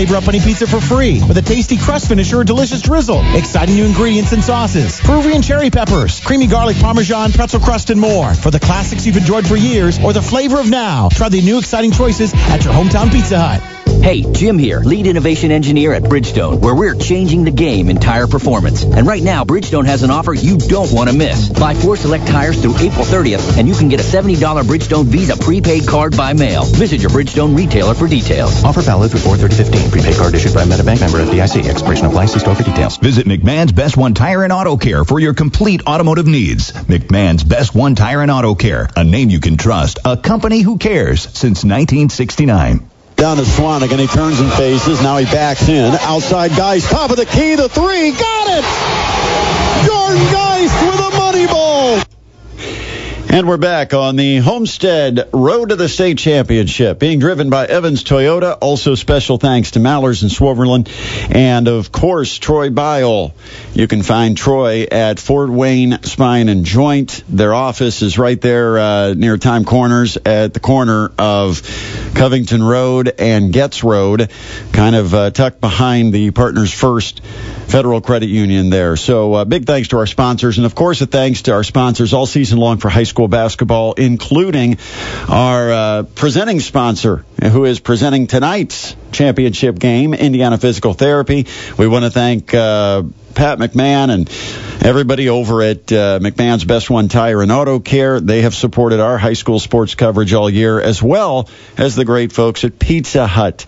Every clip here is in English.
Flavor up any pizza for free with a tasty crust finisher or delicious drizzle. Exciting new ingredients and sauces. Peruvian cherry peppers, creamy garlic parmesan, pretzel crust, and more. For the classics you've enjoyed for years or the flavor of now, try the new exciting choices at your hometown Pizza Hut. Hey, Jim here, lead innovation engineer at Bridgestone, where we're changing the game in tire performance. And right now, Bridgestone has an offer you don't want to miss. Buy four select tires through April 30th, and you can get a $70 Bridgestone Visa prepaid card by mail. Visit your Bridgestone retailer for details. Offer valid through 43015. Prepaid card issued by MetaBank member FDIC. Expiration applies. See store for details. Visit McMahon's Best One Tire and Auto Care for your complete automotive needs. McMahon's Best One Tire and Auto Care, a name you can trust, a company who cares since 1969 down to Swanigan. He turns and faces. Now he backs in. Outside Geist. Top of the key. The three. Got it! Jordan Geist with a money ball. And we're back on the Homestead Road to the State Championship, being driven by Evans Toyota. Also, special thanks to Mallers and Swoverland, and of course, Troy Bile. You can find Troy at Fort Wayne Spine and Joint. Their office is right there uh, near Time Corners at the corner of Covington Road and Getz Road, kind of uh, tucked behind the Partners First Federal Credit Union there. So, uh, big thanks to our sponsors, and of course, a thanks to our sponsors all season long for high school basketball, including our uh, presenting sponsor, who is presenting tonight's championship game, Indiana Physical Therapy. We want to thank uh, Pat McMahon and everybody over at uh, McMahon's Best One Tire and Auto Care. They have supported our high school sports coverage all year, as well as the great folks at Pizza Hut.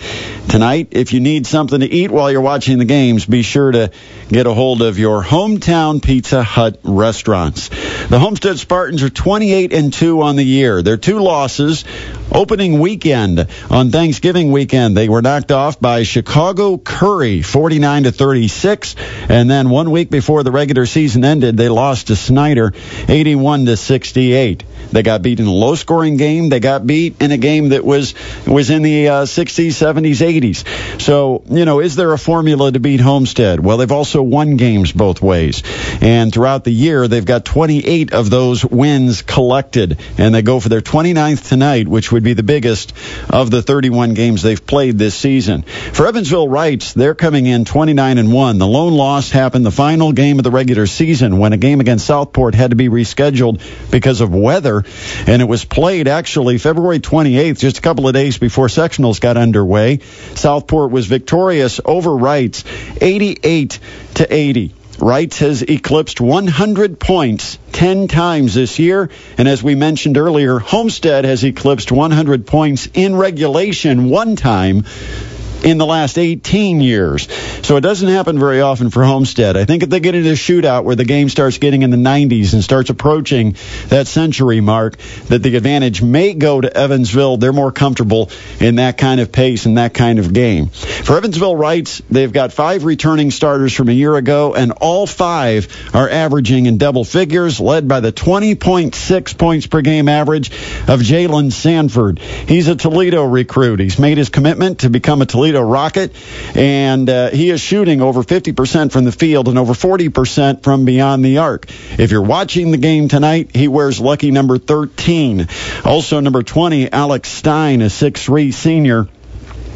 Tonight, if you need something to eat while you're watching the games, be sure to get a hold of your hometown Pizza Hut restaurants. The Homestead Spartans are 28 and 2 on the year. Their two losses opening weekend on Thanksgiving weekend, they were knocked off by Chicago Curie 49 to 36 and then one week before the regular season ended, they lost to Snider 81 to 68. They got beat in a low scoring game. They got beat in a game that was was in the uh, 60s, 70s, 80s. So, you know, is there a formula to beat Homestead? Well, they've also won games both ways. And throughout the year, they've got 28 of those wins collected. And they go for their 29th tonight, which would be the biggest of the 31 games they've played this season. For Evansville Reitz, they're coming in 29 and 1. The lone loss happened the final game of the regular season when a game against Southport had to be rescheduled because of weather and it was played actually February 28th, just a couple of days before sectionals got underway. Southport was victorious over Reitz, 88 to 80. Reitz has eclipsed 100 points 10 times this year. And as we mentioned earlier, Homestead has eclipsed 100 points in regulation one time in the last 18 years. So it doesn't happen very often for Homestead. I think if they get into a shootout where the game starts getting in the 90s and starts approaching that century mark, that the advantage may go to Evansville. They're more comfortable in that kind of pace and that kind of game. For Evansville Reitz, they've got five returning starters from a year ago, and all five are averaging in double figures, led by the 20.6 points per game average of Jaelan Sanford. He's a Toledo recruit. He's made his commitment to become a Toledo Toledo Rocket, and uh, he is shooting over 50% from the field and over 40% from beyond the arc. If you're watching the game tonight, he wears lucky number 13. Also, number 20, Alex Stein, a 6'3 senior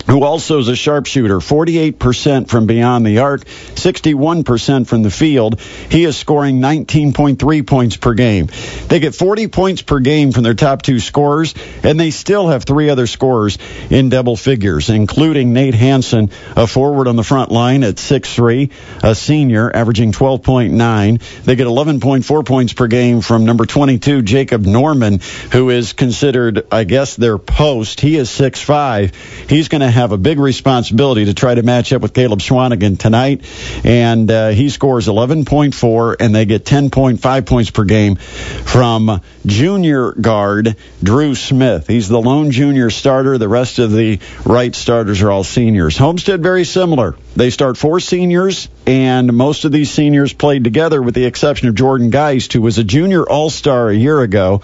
who also is a sharpshooter, 48% from beyond the arc, 61% from the field. He is scoring 19.3 points per game. They get 40 points per game from their top two scorers, and they still have three other scorers in double figures, including Nate Hanson, a forward on the front line at 6'3, a senior, averaging 12.9. They get 11.4 points per game from number 22, Jacob Norman, who is considered, I guess, their post. He is 6'5. He's going to have a big responsibility to try to match up with Caleb Swanigan tonight. And uh, he scores 11.4, and they get 10.5 points per game from junior guard Drew Smith. He's the lone junior starter. The rest of the Reitz starters are all seniors. Homestead, very similar. They start four seniors, and most of these seniors played together with the exception of Jordan Geist, who was a junior all star a year ago.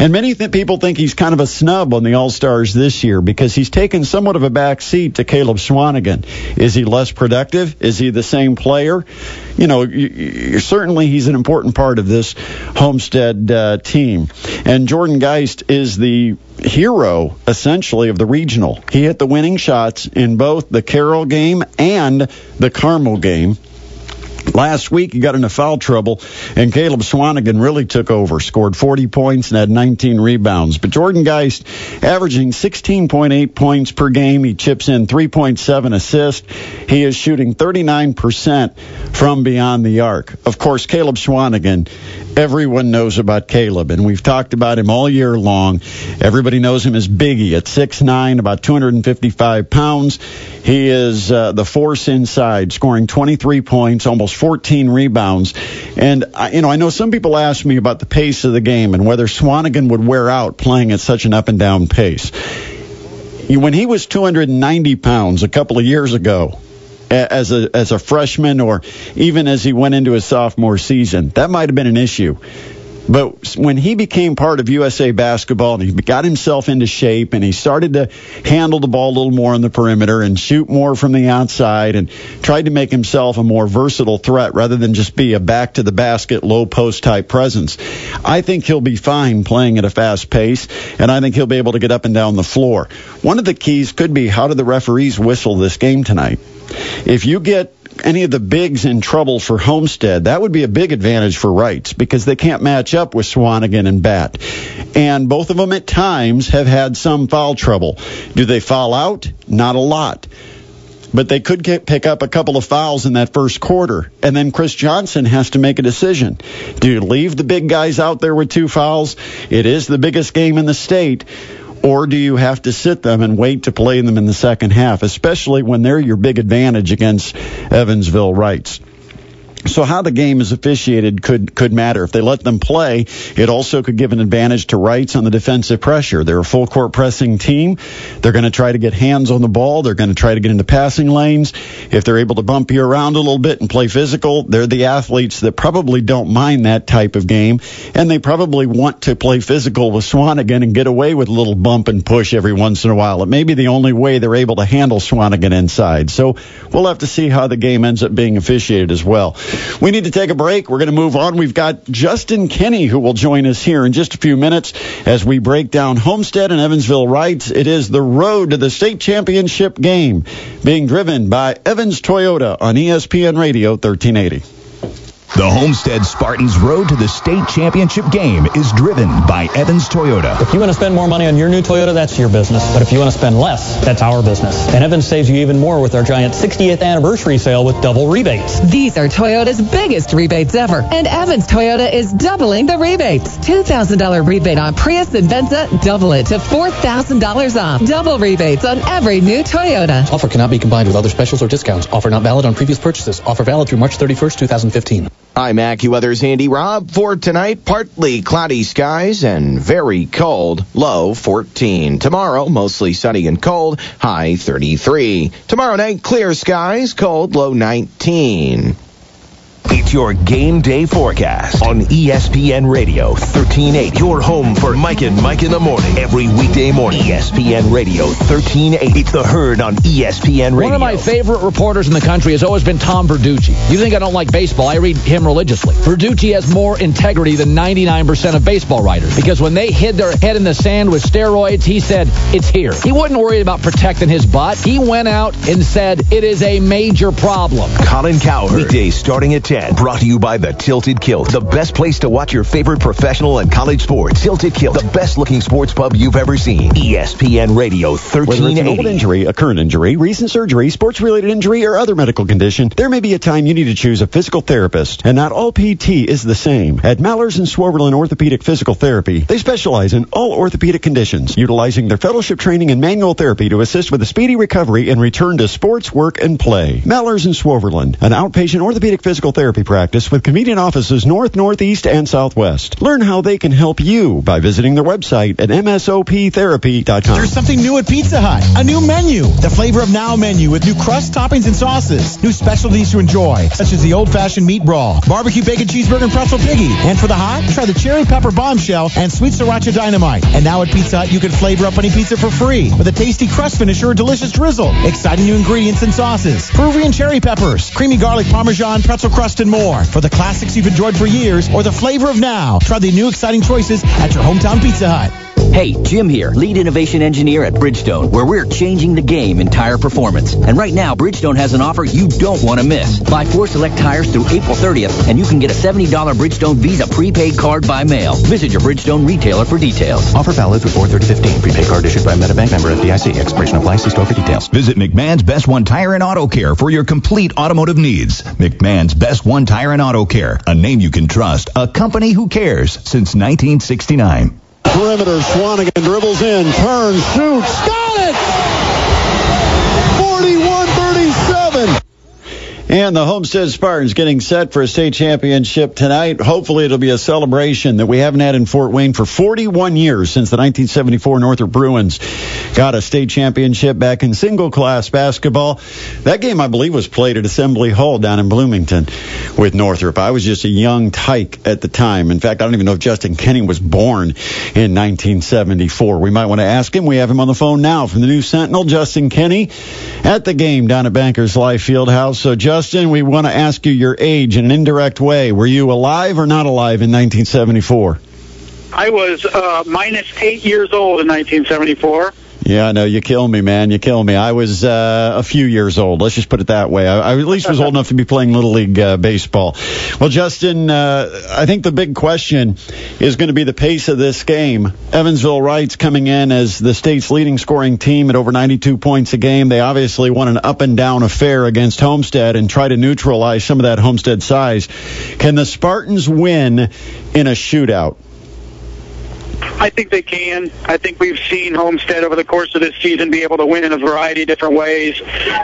And many th- people think he's kind of a snub on the all stars this year because he's taken somewhat of a back seat to Caleb Swanigan. Is he less productive? Is he the same player? You know, certainly he's an important part of this Homestead uh, team. And Jordan Geist is the hero, essentially, of the regional. He hit the winning shots in both the Carroll game and the Carmel game. Last week, he got into foul trouble, and Caleb Swanigan really took over, scored 40 points and had 19 rebounds. But Jordan Geist averaging 16.8 points per game. He chips in 3.7 assists. He is shooting 39% from beyond the arc. Of course, Caleb Swanigan, everyone knows about Caleb, and we've talked about him all year long. Everybody knows him as Biggie at 6'9", about 255 pounds. He is uh, the force inside, scoring 23 points, almost 14 rebounds. And, you know, I know some people ask me about the pace of the game and whether Swanigan would wear out playing at such an up and down pace. When he was 290 pounds a couple of years ago, as a as a freshman or even as he went into his sophomore season, that might have been an issue. But when he became part of USA basketball and he got himself into shape and he started to handle the ball a little more on the perimeter and shoot more from the outside and tried to make himself a more versatile threat rather than just be a back to the basket, low post type presence, I think he'll be fine playing at a fast pace and I think he'll be able to get up and down the floor. One of the keys could be how do the referees whistle this game tonight? If you get any of the bigs in trouble for Homestead, that would be a big advantage for Reitz because they can't match up with Swanigan and Batt. And both of them at times have had some foul trouble. Do they foul out? Not a lot. But they could get, pick up a couple of fouls in that first quarter. And then Chris Johnson has to make a decision. Do you leave the big guys out there with two fouls? It is the biggest game in the state or do you have to sit them and wait to play them in the second half, especially when they're your big advantage against Evansville Reitz? So how the game is officiated could could matter. If they let them play, it also could give an advantage to Reitz on the defensive pressure. They're a full court pressing team. They're going to try to get hands on the ball. They're going to try to get into passing lanes. If they're able to bump you around a little bit and play physical, they're the athletes that probably don't mind that type of game, and they probably want to play physical with Swanigan and get away with a little bump and push every once in a while. It may be the only way they're able to handle Swanigan inside. So we'll have to see how the game ends up being officiated as well. We need to take a break. We're going to move on. We've got Justin Kenny who will join us here in just a few minutes as we break down Homestead and Evansville Reitz. It is the road to the state championship game being driven by Evans Toyota on ESPN Radio 1380. The Homestead Spartans road to the state championship game is driven by Evans Toyota. If you want to spend more money on your new Toyota, that's your business. But if you want to spend less, that's our business. And Evans saves you even more with our giant 60th anniversary sale with double rebates. These are Toyota's biggest rebates ever. And Evans Toyota is doubling the rebates. $2,000 rebate on Prius and Venza, double it to $4,000 off. Double rebates on every new Toyota. Offer cannot be combined with other specials or discounts. Offer not valid on previous purchases. Offer valid through March 31st, 2015. I'm AccuWeather's Andy Robb. For tonight, partly cloudy skies and very cold, low 14. Tomorrow, mostly sunny and cold, high 33. Tomorrow night, clear skies, cold, low 19. It's your game day forecast on ESPN Radio 1380. Your home for Mike and Mike in the morning. Every weekday morning. ESPN Radio 1380. It's the herd on ESPN Radio. One of my favorite reporters in the country has always been Tom Verducci. You think I don't like baseball? I read him religiously. Verducci has more integrity than 99% of baseball writers because when they hid their head in the sand with steroids, he said, it's here. He wasn't worried about protecting his butt. He went out and said, it is a major problem. Colin Cowherd. Weekdays starting at 10. Brought to you by the Tilted Kilt, the best place to watch your favorite professional and college sports. Tilted Kilt, the best looking sports pub you've ever seen. ESPN Radio 1380. Whether it's an old injury, a current injury, recent surgery, sports related injury, or other medical condition, there may be a time you need to choose a physical therapist. And not all PT is the same. At Mallers and Swervelin Orthopedic Physical Therapy, they specialize in all orthopedic conditions, utilizing their fellowship training in manual therapy to assist with a speedy recovery and return to sports, work, and play. Mallers and Swervelin, an outpatient orthopedic physical therapy practice with convenient offices north, northeast, and southwest. Learn how they can help you by visiting their website at msoptherapy.com. There's something new at Pizza Hut. A new menu. The Flavor of Now menu with new crust, toppings, and sauces. New specialties to enjoy, such as the old-fashioned meat brawl, barbecue bacon cheeseburger, and pretzel piggy. And for the hot, try the cherry pepper bombshell and sweet sriracha dynamite. And now at Pizza Hut, you can flavor up any pizza for free with a tasty crust finisher or delicious drizzle. Exciting new ingredients and sauces. Peruvian cherry peppers, creamy garlic parmesan, pretzel crust, and more. For the classics you've enjoyed for years or the flavor of now, try the new exciting choices at your hometown Pizza Hut. Hey, Jim here, lead innovation engineer at Bridgestone, where we're changing the game in tire performance. And right now, Bridgestone has an offer you don't want to miss. Buy four select tires through April 30th, and you can get a $70 Bridgestone Visa prepaid card by mail. Visit your Bridgestone retailer for details. Offer valid through 43015. Prepaid card issued by MetaBank member FDIC. Expiration applies. See store for details. Visit McMahon's Best One Tire and Auto Care for your complete automotive needs. McMahon's Best One Tire and Auto Care, a name you can trust, a company who cares since 1969. Perimeter, Swanigan dribbles in, turns, shoots, got it! 41-37. And the Homestead Spartans getting set for a state championship tonight. Hopefully it'll be a celebration that we haven't had in Fort Wayne for 41 years since the 1974 Northrop Bruins got a state championship back in single class basketball. That game, I believe, was played at Assembly Hall down in Bloomington with Northrop. I was just a young tyke at the time. In fact, I don't even know if Justin Kenny was born in 1974. We might want to ask him. We have him on the phone now from the News-Sentinel, Justin Kenny, at the game down at Bankers Life Fieldhouse. So, Justin, we want to ask you your age in an indirect way. Were you alive or not alive in 1974? I was uh, minus eight years old in 1974. Yeah, I know. You kill me, man. You kill me. I was uh, a few years old. Let's just put it that way. I, I at least was old enough to be playing Little League uh, baseball. Well, Justin, uh, I think the big question is going to be the pace of this game. Evansville Reitz coming in as the state's leading scoring team at over 92 points a game. They obviously want an up and down affair against Homestead and try to neutralize some of that Homestead size. Can the Spartans win in a shootout? I think they can. I think we've seen Homestead over the course of this season be able to win in a variety of different ways.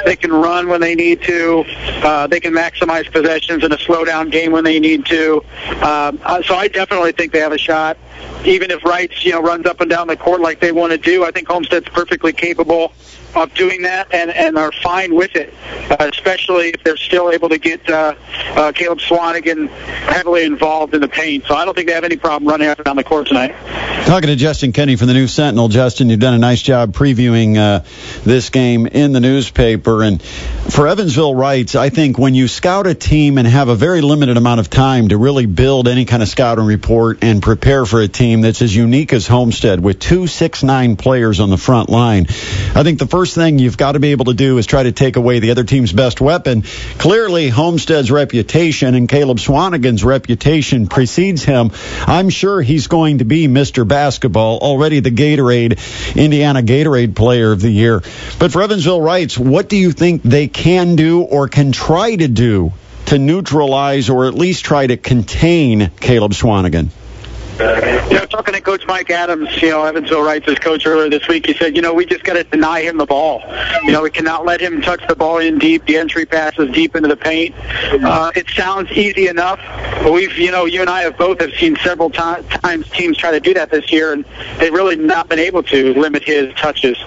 They can run when they need to. Uh, they can maximize possessions in a slowdown game when they need to. Um, uh, so I definitely think they have a shot. Even if Reitz, you know, runs up and down the court like they want to do, I think Homestead's perfectly capable of doing that and, and are fine with it, uh, especially if they're still able to get uh, uh, Caleb Swanigan heavily involved in the paint. So I don't think they have any problem running up and down the court tonight. Talking to Justin Kenny from the News-Sentinel. Justin, you've done a nice job previewing uh, this game in the newspaper. And for Evansville Reitz, I think when you scout a team and have a very limited amount of time to really build any kind of scouting report and prepare for a team that's as unique as Homestead with two six nine players on the front line, I think the first thing you've got to be able to do is try to take away the other team's best weapon. Clearly, Homestead's reputation and Caleb Swanigan's reputation precedes him. I'm sure he's going to be Mr. Basketball, already the Gatorade, Indiana Gatorade Player of the Year. But for Evansville Reitz, what do you think they can do or can try to do to neutralize or at least try to contain Caleb Swanigan? You know, talking to Coach Mike Adams, you know, Evansville Reitz's coach earlier this week, he said, you know, we just got to deny him the ball. You know, we cannot let him touch the ball in deep, the entry passes deep into the paint. Uh, it sounds easy enough, but we've, you know, you and I have both have seen several times teams try to do that this year, and they've really not been able to limit his touches.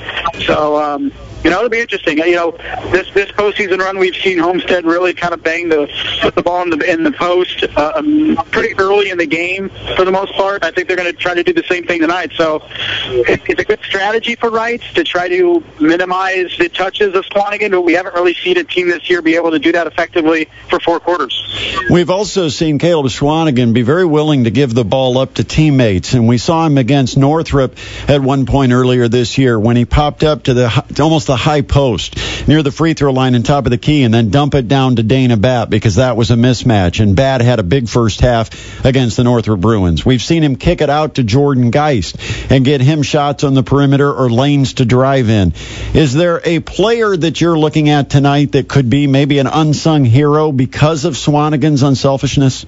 So, um, you know, it'll be interesting. You know, this this postseason run, we've seen Homestead really kind of bang the put the ball in the in the post uh, um, pretty early in the game for the most part. I think they're going to try to do the same thing tonight. So it, it's a good strategy for Reitz to try to minimize the touches of Swanigan, but we haven't really seen a team this year be able to do that effectively for four quarters. We've also seen Caleb Swanigan be very willing to give the ball up to teammates, and we saw him against Northrop at one point earlier this year when he popped up to the almost the high post near the free throw line and top of the key and then dump it down to Dana Batt because that was a mismatch. And Batt had a big first half against the Northrop Bruins. We've seen him kick it out to Jordan Geist and get him shots on the perimeter or lanes to drive in. Is there a player that you're looking at tonight that could be maybe an unsung hero because of Swanigan's unselfishness?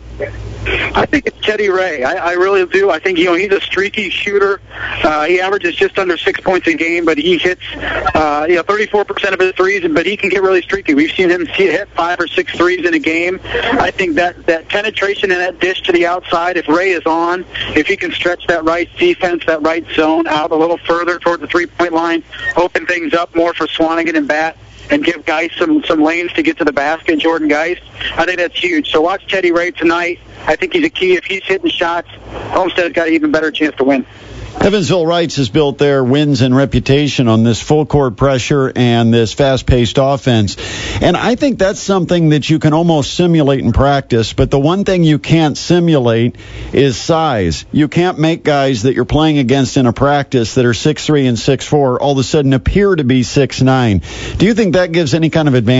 I think it's Teddy Ray. I, I really do. I think you know he's a streaky shooter. Uh, he averages just under six points a game, but he hits uh, you know 34% of his threes. But he can get really streaky. We've seen him hit five or six threes in a game. I think that that penetration and that dish to the outside, if Ray is on, if he can stretch that Reitz defense, that Reitz zone out a little further toward the three-point line, open things up more for Swanigan and Batt and give Geist some some lanes to get to the basket. Jordan Geist, I think that's huge. So watch Teddy Ray tonight. I think he's a key. If he's hitting shots, Homestead's got an even better chance to win. Evansville Reitz has built their wins and reputation on this full court pressure and this fast paced offense. And I think that's something that you can almost simulate in practice, but the one thing you can't simulate is size. You can't make guys that you're playing against in a practice that are 6'3 and 6'4 all of a sudden appear to be 6'9. Do you think that gives any kind of advantage?